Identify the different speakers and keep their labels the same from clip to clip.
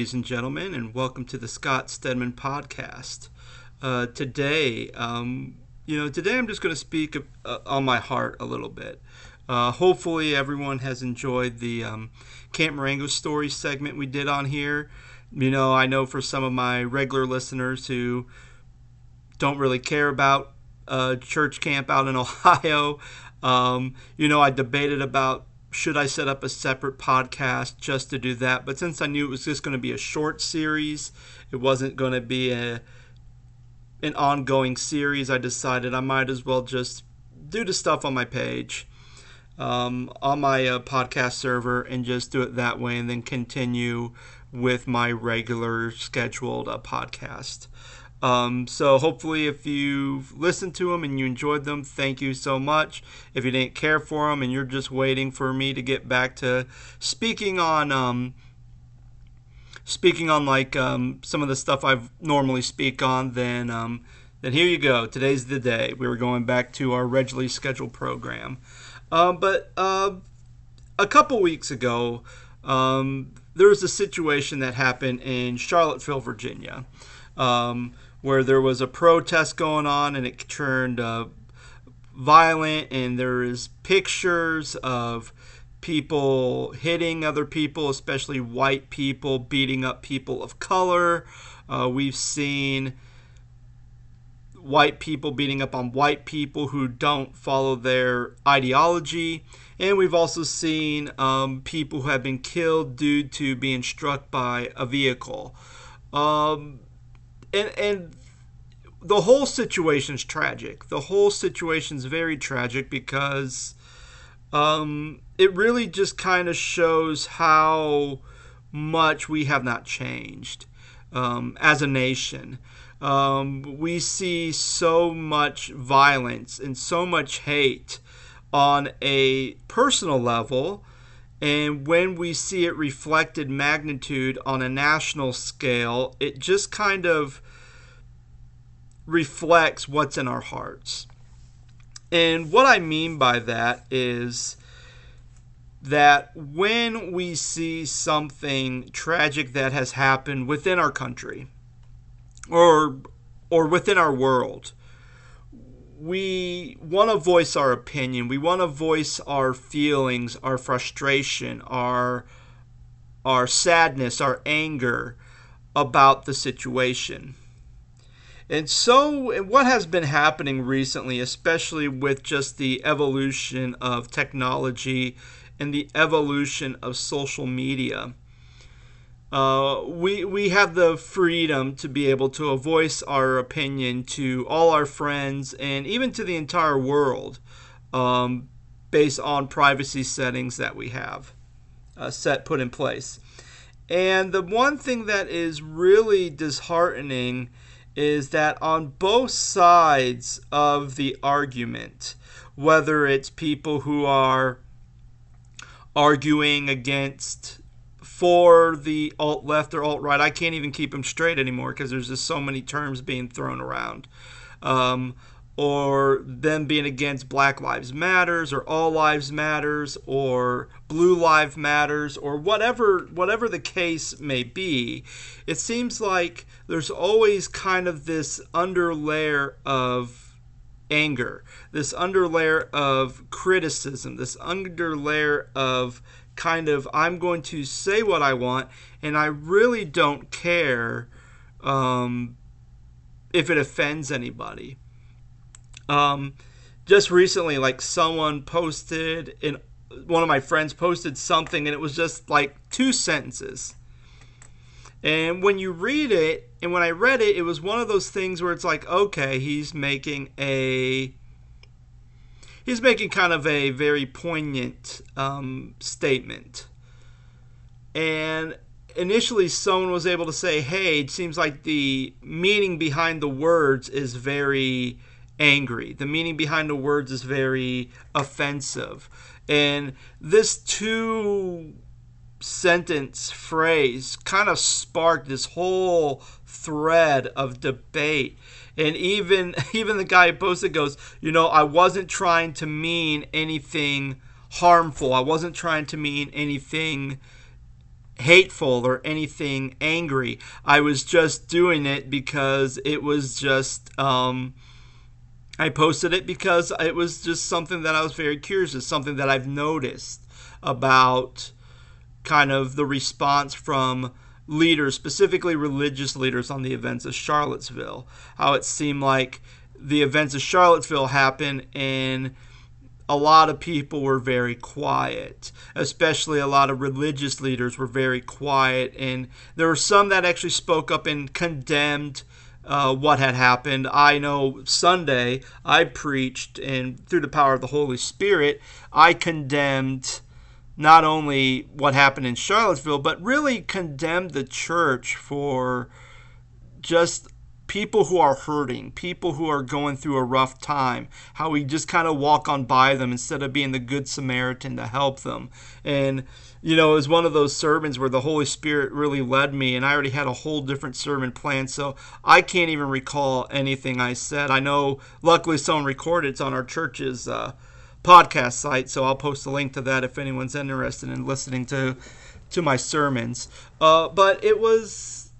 Speaker 1: ladies and gentlemen, and welcome to the Scott Stedman podcast. Uh, today, um, you know, today I'm just going to speak uh, on my heart a little bit. Uh, hopefully, everyone has enjoyed the um, Camp Marengo story segment we did on here. You know, I know for some of my regular listeners who don't really care about uh, church camp out in Ohio, um, you know, I debated about should I set up a separate podcast just to do that? But since I knew it was just going to be a short series, it wasn't going to be a an ongoing series. I decided I might as well just do the stuff on my page, um, on my uh, podcast server, and just do it that way, and then continue with my regular scheduled uh, podcast. Um, so hopefully, if you've listened to them and you enjoyed them, thank you so much. If you didn't care for them and you're just waiting for me to get back to speaking on, um, speaking on like um, some of the stuff I normally speak on, then um, then here you go. Today's the day. We were going back to our regularly scheduled program, um, but uh, a couple weeks ago, um, there was a situation that happened in Charlottesville, Virginia. Um, where there was a protest going on and it turned uh, violent, and there is pictures of people hitting other people, especially white people, beating up people of color. Uh, we've seen white people beating up on white people who don't follow their ideology. And we've also seen um, people who have been killed due to being struck by a vehicle. Um, and and the whole situation's tragic. The whole situation's very tragic because um, it really just kind of shows how much we have not changed um, as a nation. Um, we see so much violence and so much hate on a personal level. And when we see it reflected magnitude on a national scale, it just kind of reflects what's in our hearts. And what I mean by that is that when we see something tragic that has happened within our country or or within our world, we want to voice our opinion. We want to voice our feelings, our frustration, our our sadness, our anger about the situation. And so, what has been happening recently, especially with just the evolution of technology and the evolution of social media, uh, we, we have the freedom to be able to voice our opinion to all our friends and even to the entire world um, based on privacy settings that we have uh, set put in place. And the one thing that is really disheartening is that on both sides of the argument, whether it's people who are arguing against for the alt left or alt right, I can't even keep them straight anymore because there's just so many terms being thrown around. Um, or them being against Black Lives Matters or All Lives Matters or Blue Lives Matters or whatever whatever the case may be, it seems like there's always kind of this underlayer of anger, this underlayer of criticism, this underlayer of kind of I'm going to say what I want and I really don't care um, if it offends anybody. Um, just recently, like someone posted and one of my friends posted something, and it was just like two sentences. And when you read it, and when I read it, it was one of those things where it's like, okay, he's making a he's making kind of a very poignant um, statement. And initially, someone was able to say, hey, it seems like the meaning behind the words is very angry. The meaning behind the words is very offensive. And this two sentence phrase kind of sparked this whole thread of debate. And even even the guy who posted goes, you know, I wasn't trying to mean anything harmful. I wasn't trying to mean anything hateful or anything angry. I was just doing it because it was just. Um, I posted it because it was just something that I was very curious. Something that I've noticed about kind of the response from leaders, specifically religious leaders, on the events of Charlottesville. How it seemed like the events of Charlottesville happened and a lot of people were very quiet, especially a lot of religious leaders were very quiet. And there were some that actually spoke up and condemned uh, what had happened. I know Sunday I preached, and through the power of the Holy Spirit, I condemned not only what happened in Charlottesville, but really condemned the church for just people who are hurting, people who are going through a rough time, how we just kind of walk on by them instead of being the good Samaritan to help them. And, you know, it was one of those sermons where the Holy Spirit really led me, and I already had a whole different sermon plan, so I can't even recall anything I said. I know, luckily, someone recorded it's on our church's uh, podcast site, so I'll post a link to that if anyone's interested in listening to to my sermons. Uh, but it was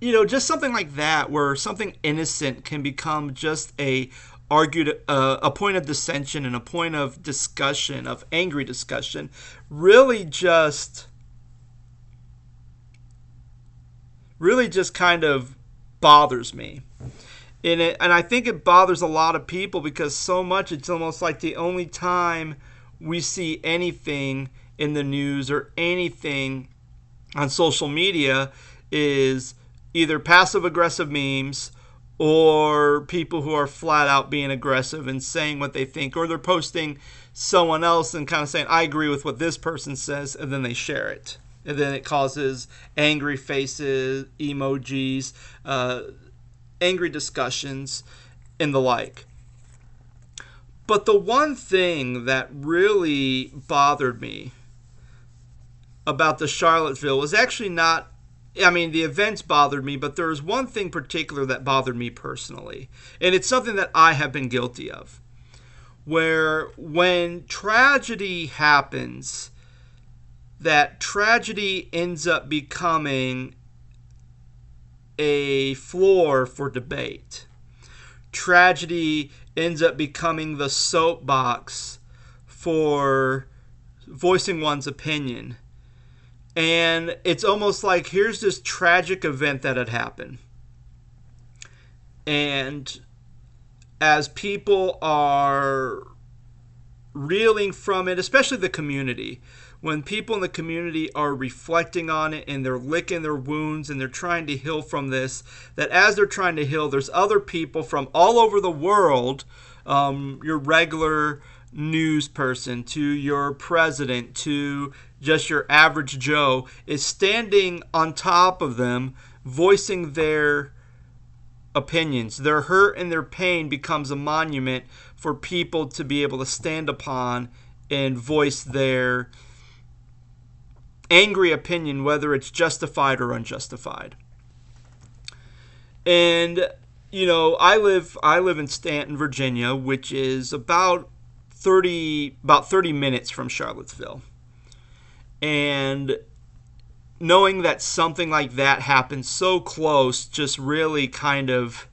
Speaker 1: you know, just something like that, where something innocent can become just a argued uh, a point of dissension and a point of discussion, of angry discussion, really just really just kind of bothers me. And it, and I think it bothers a lot of people because so much it's almost like the only time we see anything in the news or anything on social media is either passive aggressive memes or people who are flat out being aggressive and saying what they think, or they're posting someone else and kind of saying, I agree with what this person says, and then they share it. And then it causes angry faces, emojis, uh, angry discussions, and the like. But the one thing that really bothered me about the Charlottesville was actually not I mean, the events bothered me, but there was one thing particular that bothered me personally. And it's something that I have been guilty of. Where when tragedy happens, that tragedy ends up becoming a floor for debate. Tragedy ends up becoming the soapbox for voicing one's opinion and it's almost like here's this tragic event that had happened. And as people are reeling from it, especially the community, when people in the community are reflecting on it and they're licking their wounds and they're trying to heal from this, that as they're trying to heal, there's other people from all over the world, um, your regular news person to your president to just your average Joe, is standing on top of them, voicing their opinions. Their hurt and their pain becomes a monument for people to be able to stand upon and voice their angry opinion, whether it's justified or unjustified. And you know, I live I live in Staunton, Virginia, which is about 30 about 30 minutes from Charlottesville and knowing that something like that happened so close just really kind of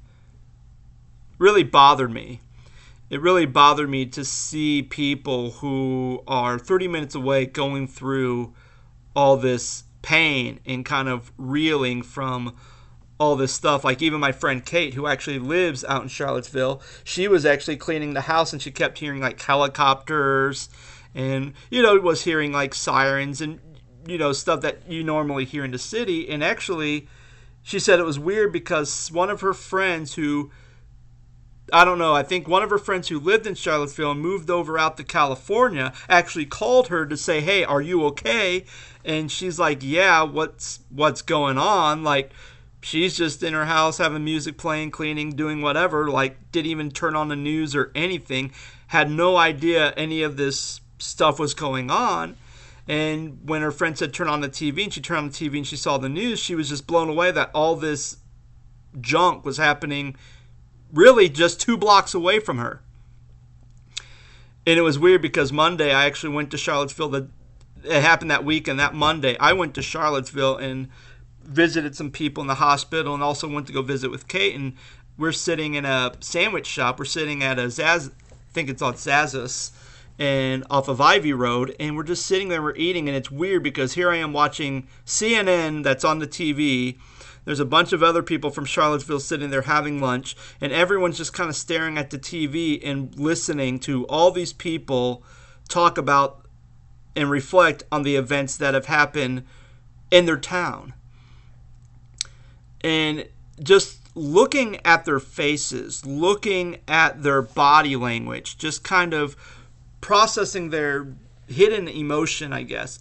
Speaker 1: really bothered me it really bothered me to see people who are 30 minutes away going through all this pain and kind of reeling from all this stuff. Like even my friend Kate, who actually lives out in Charlottesville, she was actually cleaning the house and she kept hearing like helicopters and you know was hearing like sirens and you know stuff that you normally hear in the city and actually she said it was weird because one of her friends who I don't know, I think one of her friends who lived in Charlottesville and moved over out to California actually called her to say, "Hey, are you okay?" And she's like, "Yeah, what's what's going on?" Like she's just in her house having music playing, cleaning, doing whatever, like didn't even turn on the news or anything, had no idea any of this stuff was going on. And when her friend said turn on the TV and she turned on the TV and she saw the news, she was just blown away that all this junk was happening really just two blocks away from her. And it was weird because Monday I actually went to Charlottesville the it happened that week and that Monday, I went to Charlottesville and visited some people in the hospital and also went to go visit with Kate. And we're sitting in a sandwich shop. We're sitting at a Zaz, I think it's called Zazas, and off of Ivy Road, and we're just sitting there, we're eating, and it's weird because here I am watching CNN that's on the TV. There's a bunch of other people from Charlottesville sitting there having lunch, and everyone's just kind of staring at the TV and listening to all these people talk about and reflect on the events that have happened in their town. And just looking at their faces, looking at their body language, just kind of processing their hidden emotion, I guess.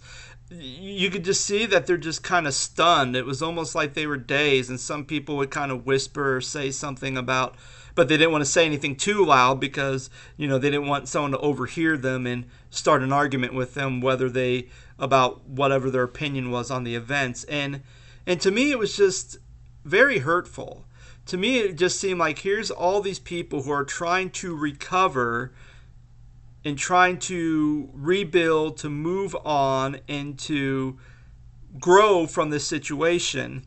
Speaker 1: You could just see that they're just kind of stunned. It was almost like they were dazed, and some people would kind of whisper or say something about, but they didn't want to say anything too loud because, you know, they didn't want someone to overhear them and start an argument with them, whether they, about whatever their opinion was on the events. And, and to me, it was just very hurtful. To me, it just seemed like here's all these people who are trying to recover and trying to rebuild, to move on, and to grow from this situation.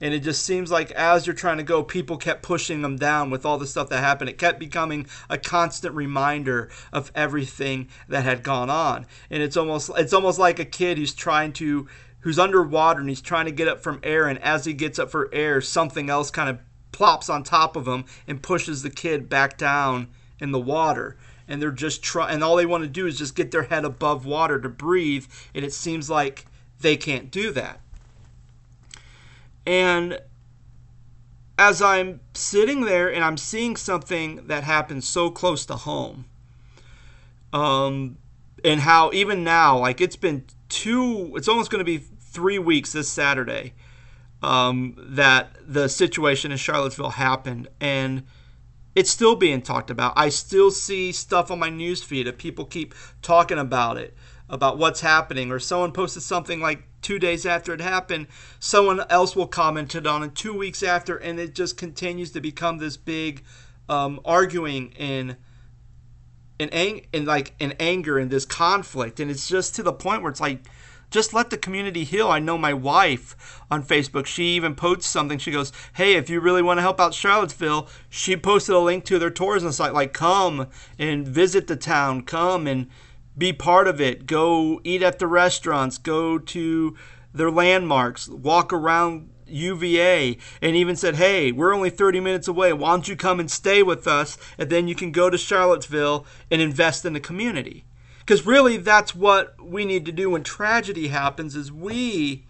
Speaker 1: And it just seems like as you're trying to go, people kept pushing them down with all the stuff that happened. It kept becoming a constant reminder of everything that had gone on. And it's almost it's almost like a kid who's trying to who's underwater and he's trying to get up from air and as he gets up for air, something else kind of plops on top of him and pushes the kid back down in the water and they're just trying and all they want to do is just get their head above water to breathe and it seems like they can't do that. And as i'm sitting there and i'm seeing something that happens so close to home um and how even now like it's been two it's almost going to be three weeks this saturday um, that the situation in Charlottesville happened, and it's still being talked about. I still see stuff on my news feed that people keep talking about it, about what's happening, or someone posted something like two days after it happened, someone else will comment it on it two weeks after, and it just continues to become this big um, arguing in in, ang- in like in anger and this conflict, and it's just to the point where it's like just let the community heal. I know my wife on Facebook, she even posts something. She goes, Hey, if you really want to help out Charlottesville, she posted a link to their tourism site. Like, come and visit the town, come and be part of it. Go eat at the restaurants, go to their landmarks, walk around UVA and even said, Hey, we're only 30 minutes away. Why don't you come and stay with us? And then you can go to Charlottesville and invest in the community. Because really, that's what we need to do when tragedy happens is we,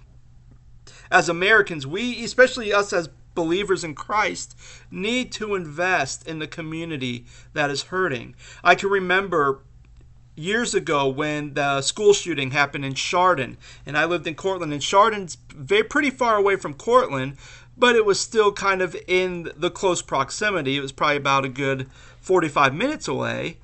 Speaker 1: as Americans, we, especially us as believers in Christ, need to invest in the community that is hurting. I can remember years ago when the school shooting happened in Chardon, and I lived in Cortland, and Chardon's very pretty far away from Cortland, but it was still kind of in the close proximity. It was probably about a good 45 minutes away.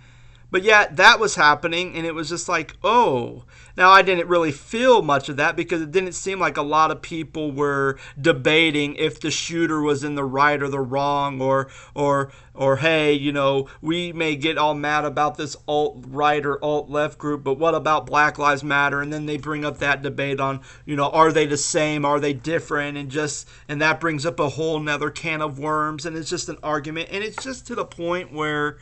Speaker 1: But yet that was happening, and it was just like, oh. Now, I didn't really feel much of that because it didn't seem like a lot of people were debating if the shooter was in the right or the wrong, or, or, or hey, you know, we may get all mad about this alt right or alt left group, but what about Black Lives Matter? And then they bring up that debate on, you know, are they the same? Are they different? And just, and that brings up a whole nother can of worms, and it's just an argument. And it's just to the point where,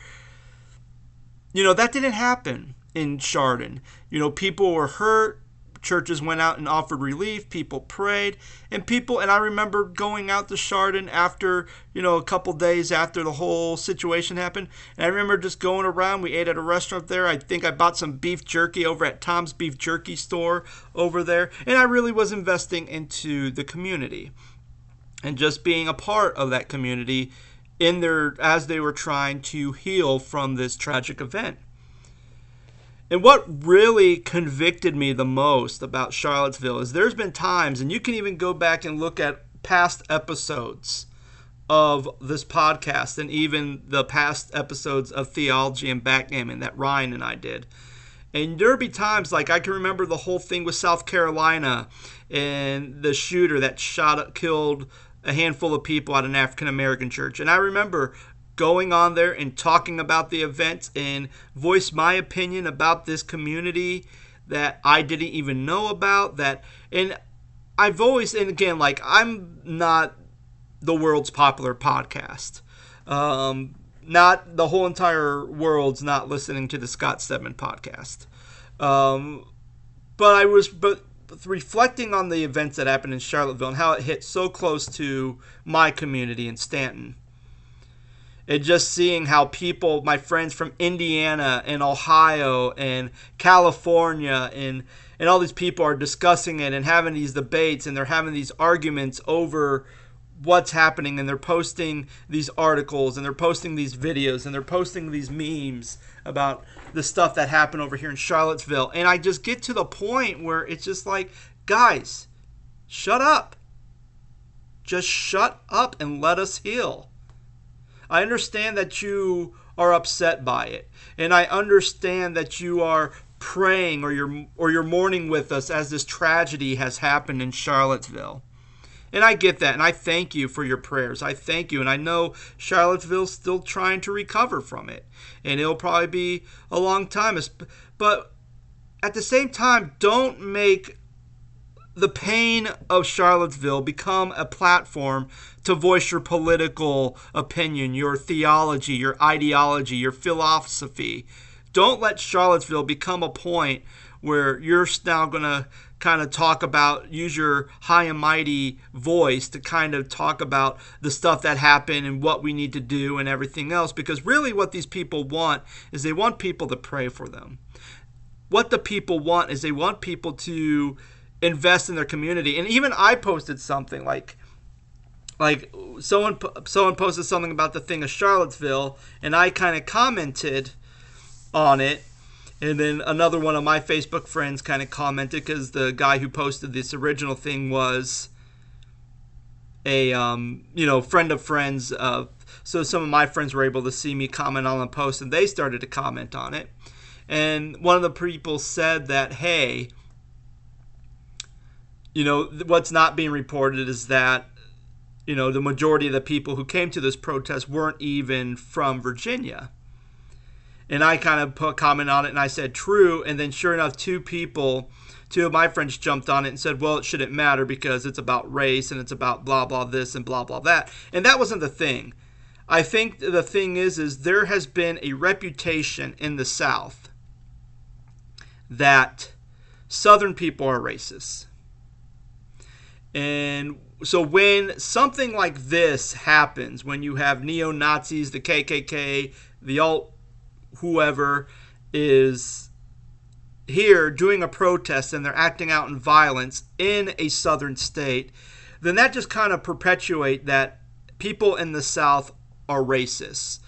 Speaker 1: you know, that didn't happen in Chardon. You know, people were hurt. Churches went out and offered relief. People prayed. And people, and I remember going out to Chardon after, you know, a couple days after the whole situation happened. And I remember just going around. We ate at a restaurant there. I think I bought some beef jerky over at Tom's Beef Jerky store over there. And I really was investing into the community and just being a part of that community in their as they were trying to heal from this tragic event. And what really convicted me the most about Charlottesville is there's been times, and you can even go back and look at past episodes of this podcast and even the past episodes of Theology and Backgammon that Ryan and I did. And there'd be times like I can remember the whole thing with South Carolina and the shooter that shot killed a handful of people at an African American church. And I remember going on there and talking about the events and voice my opinion about this community that I didn't even know about that and I've always and again like I'm not the world's popular podcast. Um, not the whole entire world's not listening to the Scott Stedman podcast. Um, but I was but reflecting on the events that happened in Charlottesville and how it hit so close to my community in Staunton. And just seeing how people, my friends from Indiana and Ohio and California and and all these people are discussing it and having these debates and they're having these arguments over what's happening and they're posting these articles and they're posting these videos and they're posting these memes about the stuff that happened over here in Charlottesville. And I just get to the point where it's just like, guys, shut up. Just shut up and let us heal. I understand that you are upset by it. And I understand that you are praying or you're or you're mourning with us as this tragedy has happened in Charlottesville. And I get that, and I thank you for your prayers. I thank you, and I know Charlottesville's still trying to recover from it, and it'll probably be a long time. But at the same time, don't make the pain of Charlottesville become a platform to voice your political opinion, your theology, your ideology, your philosophy. Don't let Charlottesville become a point where you're now going to kind of talk about, use your high and mighty voice to kind of talk about the stuff that happened and what we need to do and everything else. Because really, what these people want is they want people to pray for them. What the people want is they want people to invest in their community. And even I posted something like, like someone someone posted something about the thing of Charlottesville, and I kind of commented on it and then another one of my Facebook friends kind of commented because the guy who posted this original thing was a um, you know friend of friends. So some of my friends were able to see me comment on the post, and they started to comment on it. And one of the people said that, hey, you know, what's not being reported is that you know the majority of the people who came to this protest weren't even from Virginia and I kind of put comment on it and I said true. And then sure enough, two people, two of my friends jumped on it and said, well, it shouldn't matter because it's about race and it's about blah, blah, this and blah, blah, that. And that wasn't the thing. I think the thing is, is there has been a reputation in the South that Southern people are racist. And so when something like this happens, when you have neo Nazis, the KKK, the alt whoever is here doing a protest and they're acting out in violence in a southern state, then that just kind of perpetuate that people in the South are racist.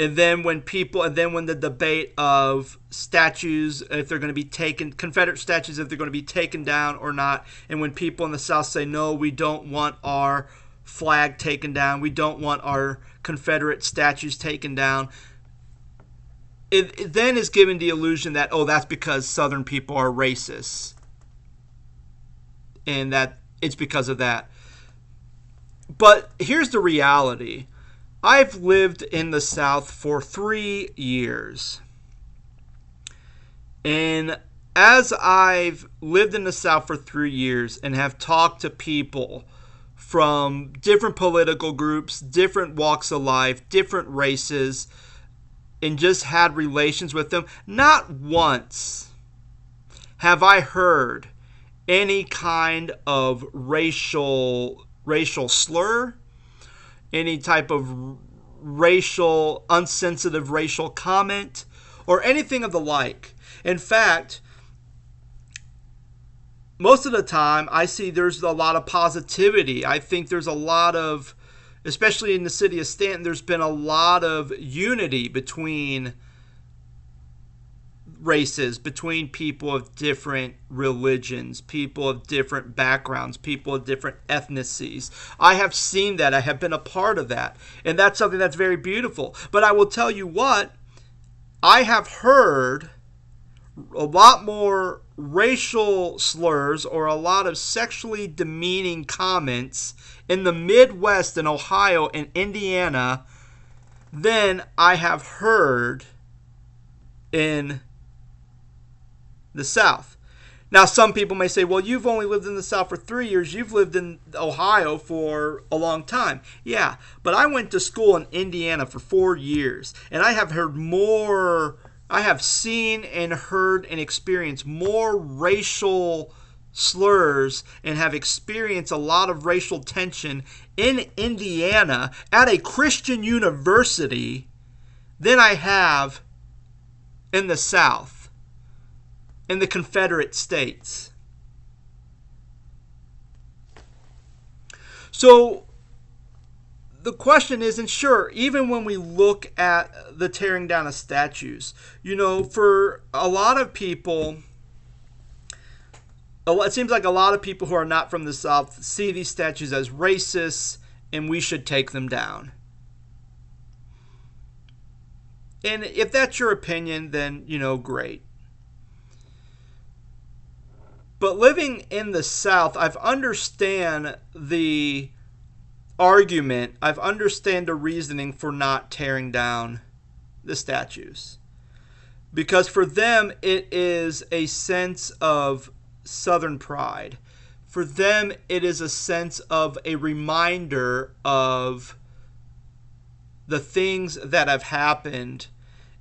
Speaker 1: And then when people, and then when the debate of statues, if they're going to be taken, Confederate statues, if they're going to be taken down or not, and when people in the South say, no, we don't want our flag taken down, we don't want our Confederate statues taken down, it, it then is given the illusion that oh that's because southern people are racist. And that it's because of that. But here's the reality. I've lived in the south for three years. And as i've lived in the south for three years and have talked to people from different political groups different walks of life different races and just had relations with them, not once have I heard any kind of racial racial slur, any type of racial unsensitive racial comment or anything of the like. In fact, most of the time I see there's a lot of positivity. I think there's a lot of especially in the city of Staunton, there's been a lot of unity between races, between people of different religions, people of different backgrounds, people of different ethnicities. I have seen that. I have been a part of that. And that's something that's very beautiful. But I will tell you what, I have heard a lot more racial slurs or a lot of sexually demeaning comments in the Midwest in Ohio and Indiana than I have heard in the South. Now, some people may say, well, you've only lived in the South for three years. You've lived in Ohio for a long time. Yeah, but I went to school in Indiana for four years, and I have heard more, I have seen and heard and experienced more racial slurs and have experienced a lot of racial tension in Indiana at a Christian university than I have in the South in the Confederate States. So the question is, and sure, even when we look at the tearing down of statues, you know, for a lot of people, it seems like a lot of people who are not from the South see these statues as racist and we should take them down. And if that's your opinion, then, you know, great. But living in the South, I've understand the argument. I've understand the reasoning for not tearing down the statues. Because for them it is a sense of southern pride. For them it is a sense of a reminder of the things that have happened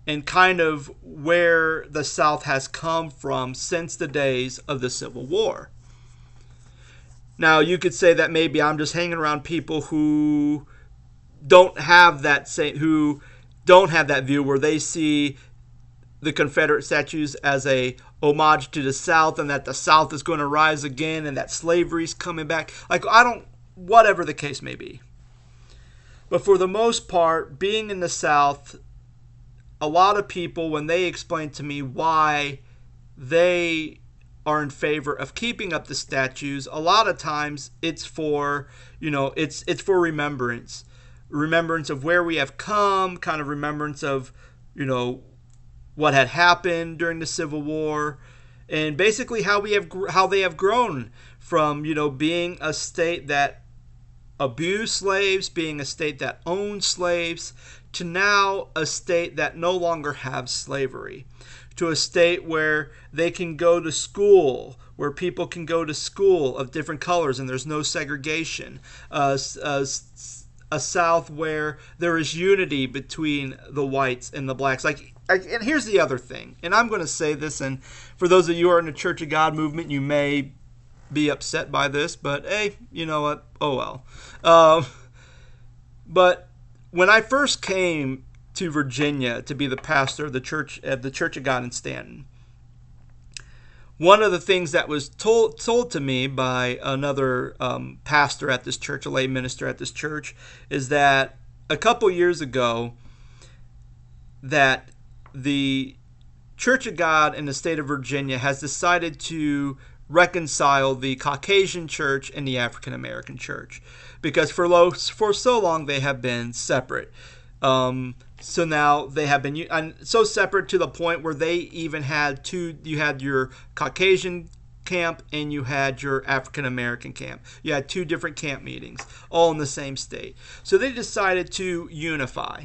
Speaker 1: and kind of where the South has come from since the days of the Civil War. Now, you could say that maybe I'm just hanging around people who don't have that same, who don't have that view where they see the Confederate statues as a homage to the South and that the South is going to rise again and that slavery's coming back. Like, I don't, whatever the case may be. But for the most part, being in the South, a lot of people, when they explain to me why they are in favor of keeping up the statues, a lot of times it's for, you know, it's it's for remembrance. Remembrance of where we have come, kind of remembrance of, you know, what had happened during the Civil War, and basically how we have how they have grown from, you know, being a state that abused slaves, being a state that owned slaves, to now a state that no longer has slavery, to a state where they can go to school, where people can go to school of different colors and there's no segregation. Uh, uh, a South where there is unity between the whites and the blacks. Like, and here's the other thing, and I'm going to say this, and for those of you who are in the Church of God movement, you may be upset by this, but hey, you know what? Oh well. Uh, but when I first came to Virginia to be the pastor of the church of the Church of God in Staunton, one of the things that was told told to me by another um, pastor at this church, a lay minister at this church, is that a couple years ago, that the Church of God in the state of Virginia has decided to reconcile the Caucasian church and the African American church because for lo- for so long they have been separate. Um, so now they have been and so separate to the point where they even had two. You had your Caucasian camp and you had your African American camp. You had two different camp meetings, all in the same state. So they decided to unify.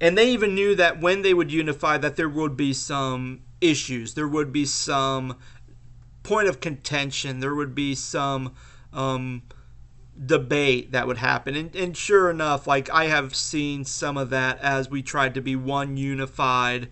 Speaker 1: And they even knew that when they would unify that there would be some issues. There would be some point of contention. There would be some um, debate that would happen. And, and sure enough, like I have seen some of that as we tried to be one unified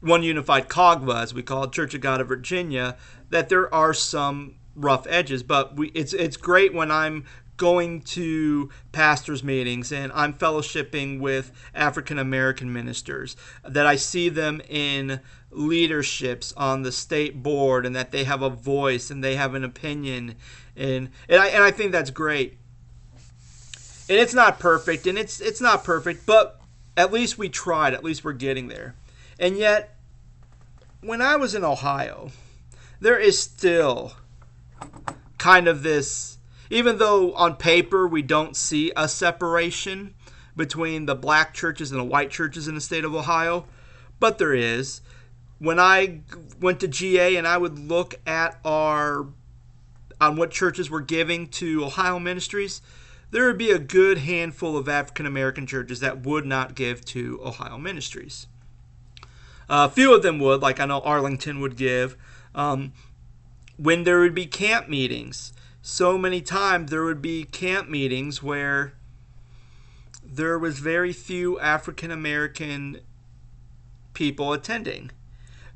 Speaker 1: one unified COGVA, as we call it, Church of God of Virginia, that there are some rough edges. But we, it's it's great when I'm going to pastors meetings and I'm fellowshipping with African American ministers that I see them in leaderships on the state board and that they have a voice and they have an opinion and and I, and I think that's great. And it's not perfect, and it's it's not perfect, but at least we tried. At least we're getting there. And yet, when I was in Ohio, there is still kind of this, even though on paper we don't see a separation between the black churches and the white churches in the state of Ohio, but there is. When I went to GA and I would look at our on what churches were giving to Ohio ministries, there would be a good handful of African American churches that would not give to Ohio ministries. A few of them would, like I know Arlington would give. Um, when there would be camp meetings, so many times there would be camp meetings where there was very few African American people attending.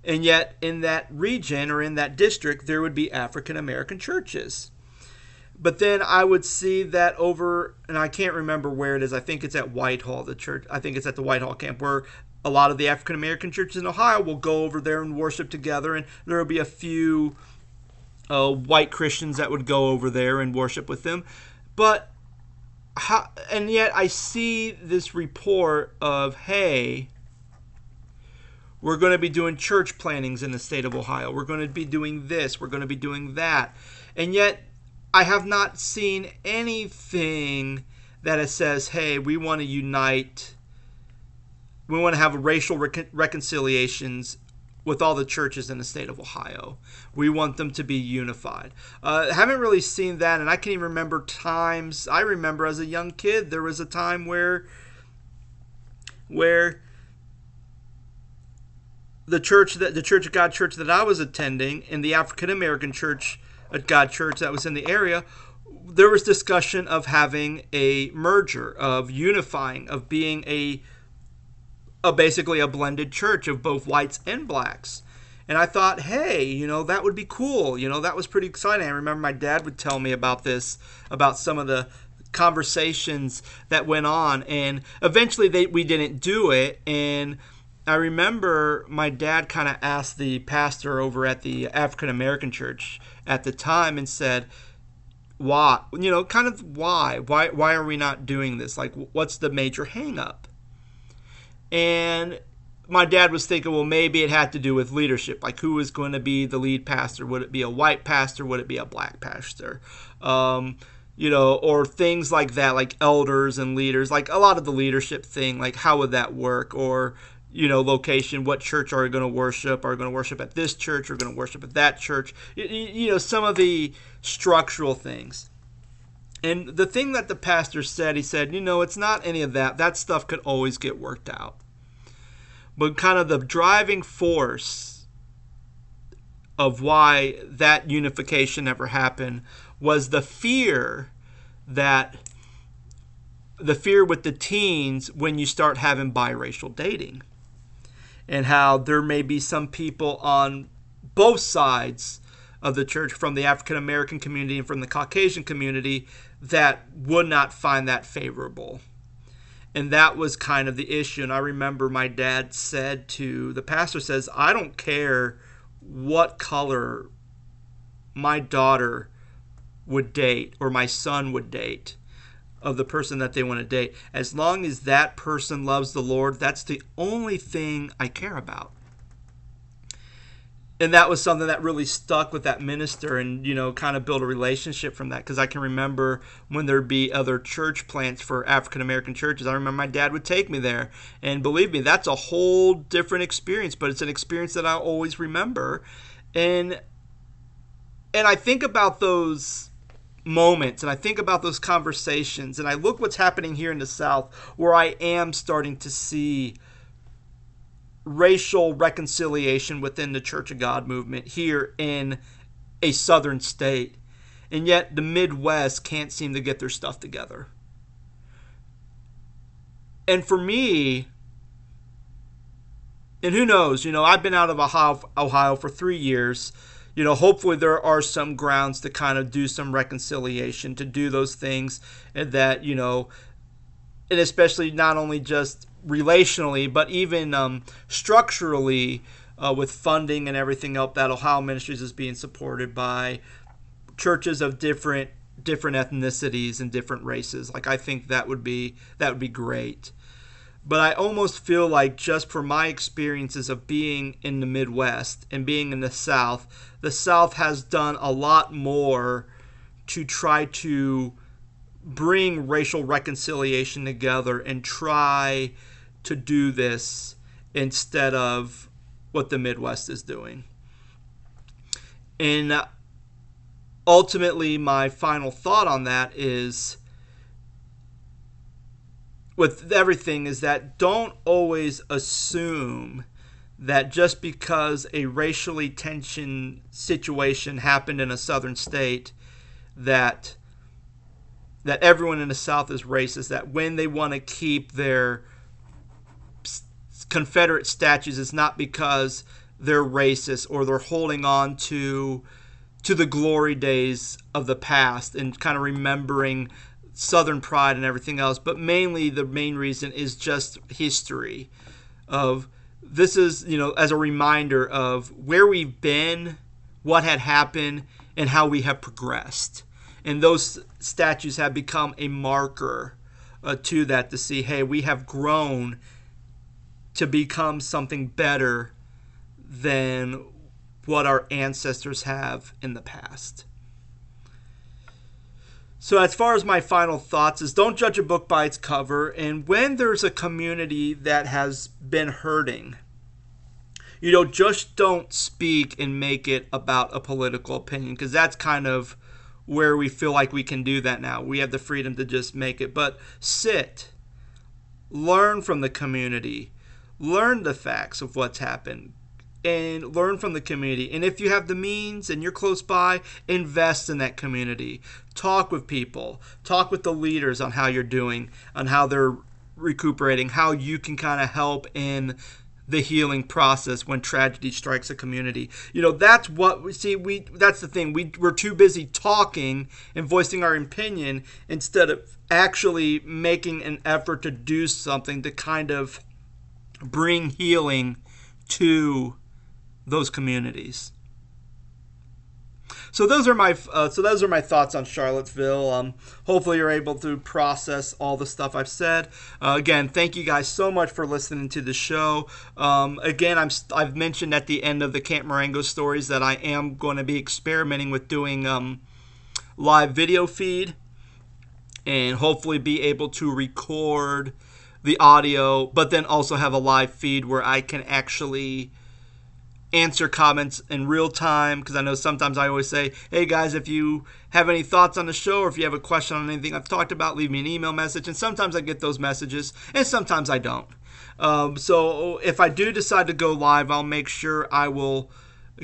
Speaker 1: And yet, in that region or in that district, there would be African American churches. But then I would see that over, and I can't remember where it is. I think it's at Whitehall, the church. I think it's at the Whitehall camp where a lot of the African American churches in Ohio will go over there and worship together, and there will be a few uh, white Christians that would go over there and worship with them. But how, and yet I see this report of hey, we're going to be doing church plantings in the state of Ohio. We're going to be doing this. We're going to be doing that. And yet, I have not seen anything that says, hey, we want to unite. We want to have racial rec- reconciliations with all the churches in the state of Ohio. We want them to be unified. Uh, haven't really seen that, and I can even remember times. I remember as a young kid, there was a time where, where the church that the Church of God church that I was attending and the African American church at God church that was in the area, there was discussion of having a merger, of unifying, of being a, a basically a blended church of both whites and blacks. And I thought, hey, you know, that would be cool. You know, that was pretty exciting. I remember my dad would tell me about this, about some of the conversations that went on, and eventually they we didn't do it, and I remember my dad kind of asked the pastor over at the African American church at the time and said, "Why? You know, kind of why? Why? Why are we not doing this? Like, what's the major hangup?" And my dad was thinking, well, maybe it had to do with leadership. Like, who is going to be the lead pastor? Would it be a white pastor? Would it be a black pastor? Um, you know, or things like that, like elders and leaders, like a lot of the leadership thing, like how would that work? Or, you know, location. What church are we going to worship? Are we going to worship at this church? Are going to worship at that church? You, you know, some of the structural things. And the thing that the pastor said, he said, you know, it's not any of that. That stuff could always get worked out. But kind of the driving force of why that unification never happened was the fear that the fear with the teens when you start having biracial dating and how there may be some people on both sides of the church from the African American community and from the Caucasian community that would not find that favorable. And that was kind of the issue. And I remember my dad said to the pastor says, I don't care what color my daughter would date or my son would date of the person that they want to date. As long as that person loves the Lord, that's the only thing I care about. And that was something that really stuck with that minister and, you know, kind of build a relationship from that. Because I can remember when there'd be other church plants for African American churches. I remember my dad would take me there. And believe me, that's a whole different experience, but it's an experience that I always remember. And and I think about those moments and I think about those conversations and I look what's happening here in the South where I am starting to see racial reconciliation within the Church of God movement here in a southern state. And yet the Midwest can't seem to get their stuff together. And for me, and who knows, you know, I've been out of Ohio, Ohio for three years you know, hopefully there are some grounds to kind of do some reconciliation, to do those things and that, you know, and especially not only just relationally, but even um, structurally uh, with funding and everything else that Ohio Ministries is being supported by churches of different different ethnicities and different races. Like I think that would be that would be great. But I almost feel like just for my experiences of being in the Midwest and being in the South, the South has done a lot more to try to bring racial reconciliation together and try to do this instead of what the Midwest is doing. And ultimately, my final thought on that is with everything is that don't always assume that just because a racially tension situation happened in a southern state that that everyone in the south is racist that when they want to keep their confederate statues is not because they're racist or they're holding on to to the glory days of the past and kind of remembering southern pride and everything else but mainly the main reason is just history of this is you know as a reminder of where we've been what had happened and how we have progressed. And those statues have become a marker uh, to that to see hey we have grown to become something better than what our ancestors have in the past. So, as far as my final thoughts, is don't judge a book by its cover. And when there's a community that has been hurting, you know, just don't speak and make it about a political opinion because that's kind of where we feel like we can do that now. We have the freedom to just make it. But sit, learn from the community, learn the facts of what's happened, and learn from the community. And if you have the means and you're close by, invest in that community. Talk with people. Talk with the leaders on how you're doing, on how they're recuperating, how you can kind of help in the healing process when tragedy strikes a community. You know, that's what we see we that's the thing. We we're too busy talking and voicing our opinion instead of actually making an effort to do something to kind of bring healing to those communities. So those are my uh, so those are my thoughts on Charlottesville. Um, hopefully you're able to process all the stuff I've said. Uh, again, thank you guys so much for listening to the show. Um, again, I'm I've mentioned at the end of the Camp Marengo stories that I am going to be experimenting with doing um, live video feed and hopefully be able to record the audio, but then also have a live feed where I can actually answer comments in real time because I know sometimes I always say, hey guys, if you have any thoughts on the show or if you have a question on anything I've talked about, leave me an email message. And sometimes I get those messages and sometimes I don't. Um, so if I do decide to go live, I'll make sure I will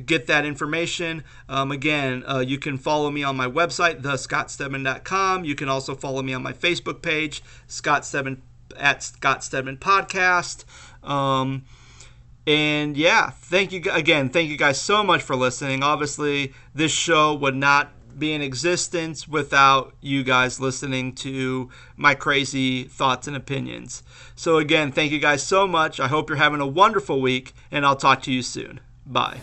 Speaker 1: get that information. Um, again, uh, you can follow me on my website, thescottstedman.com. You can also follow me on my Facebook page, Scott Stedman at Scott Stedman Podcast. Um, and yeah, thank you again. Thank you guys so much for listening. Obviously, this show would not be in existence without you guys listening to my crazy thoughts and opinions. So, again, thank you guys so much. I hope you're having a wonderful week, and I'll talk to you soon. Bye.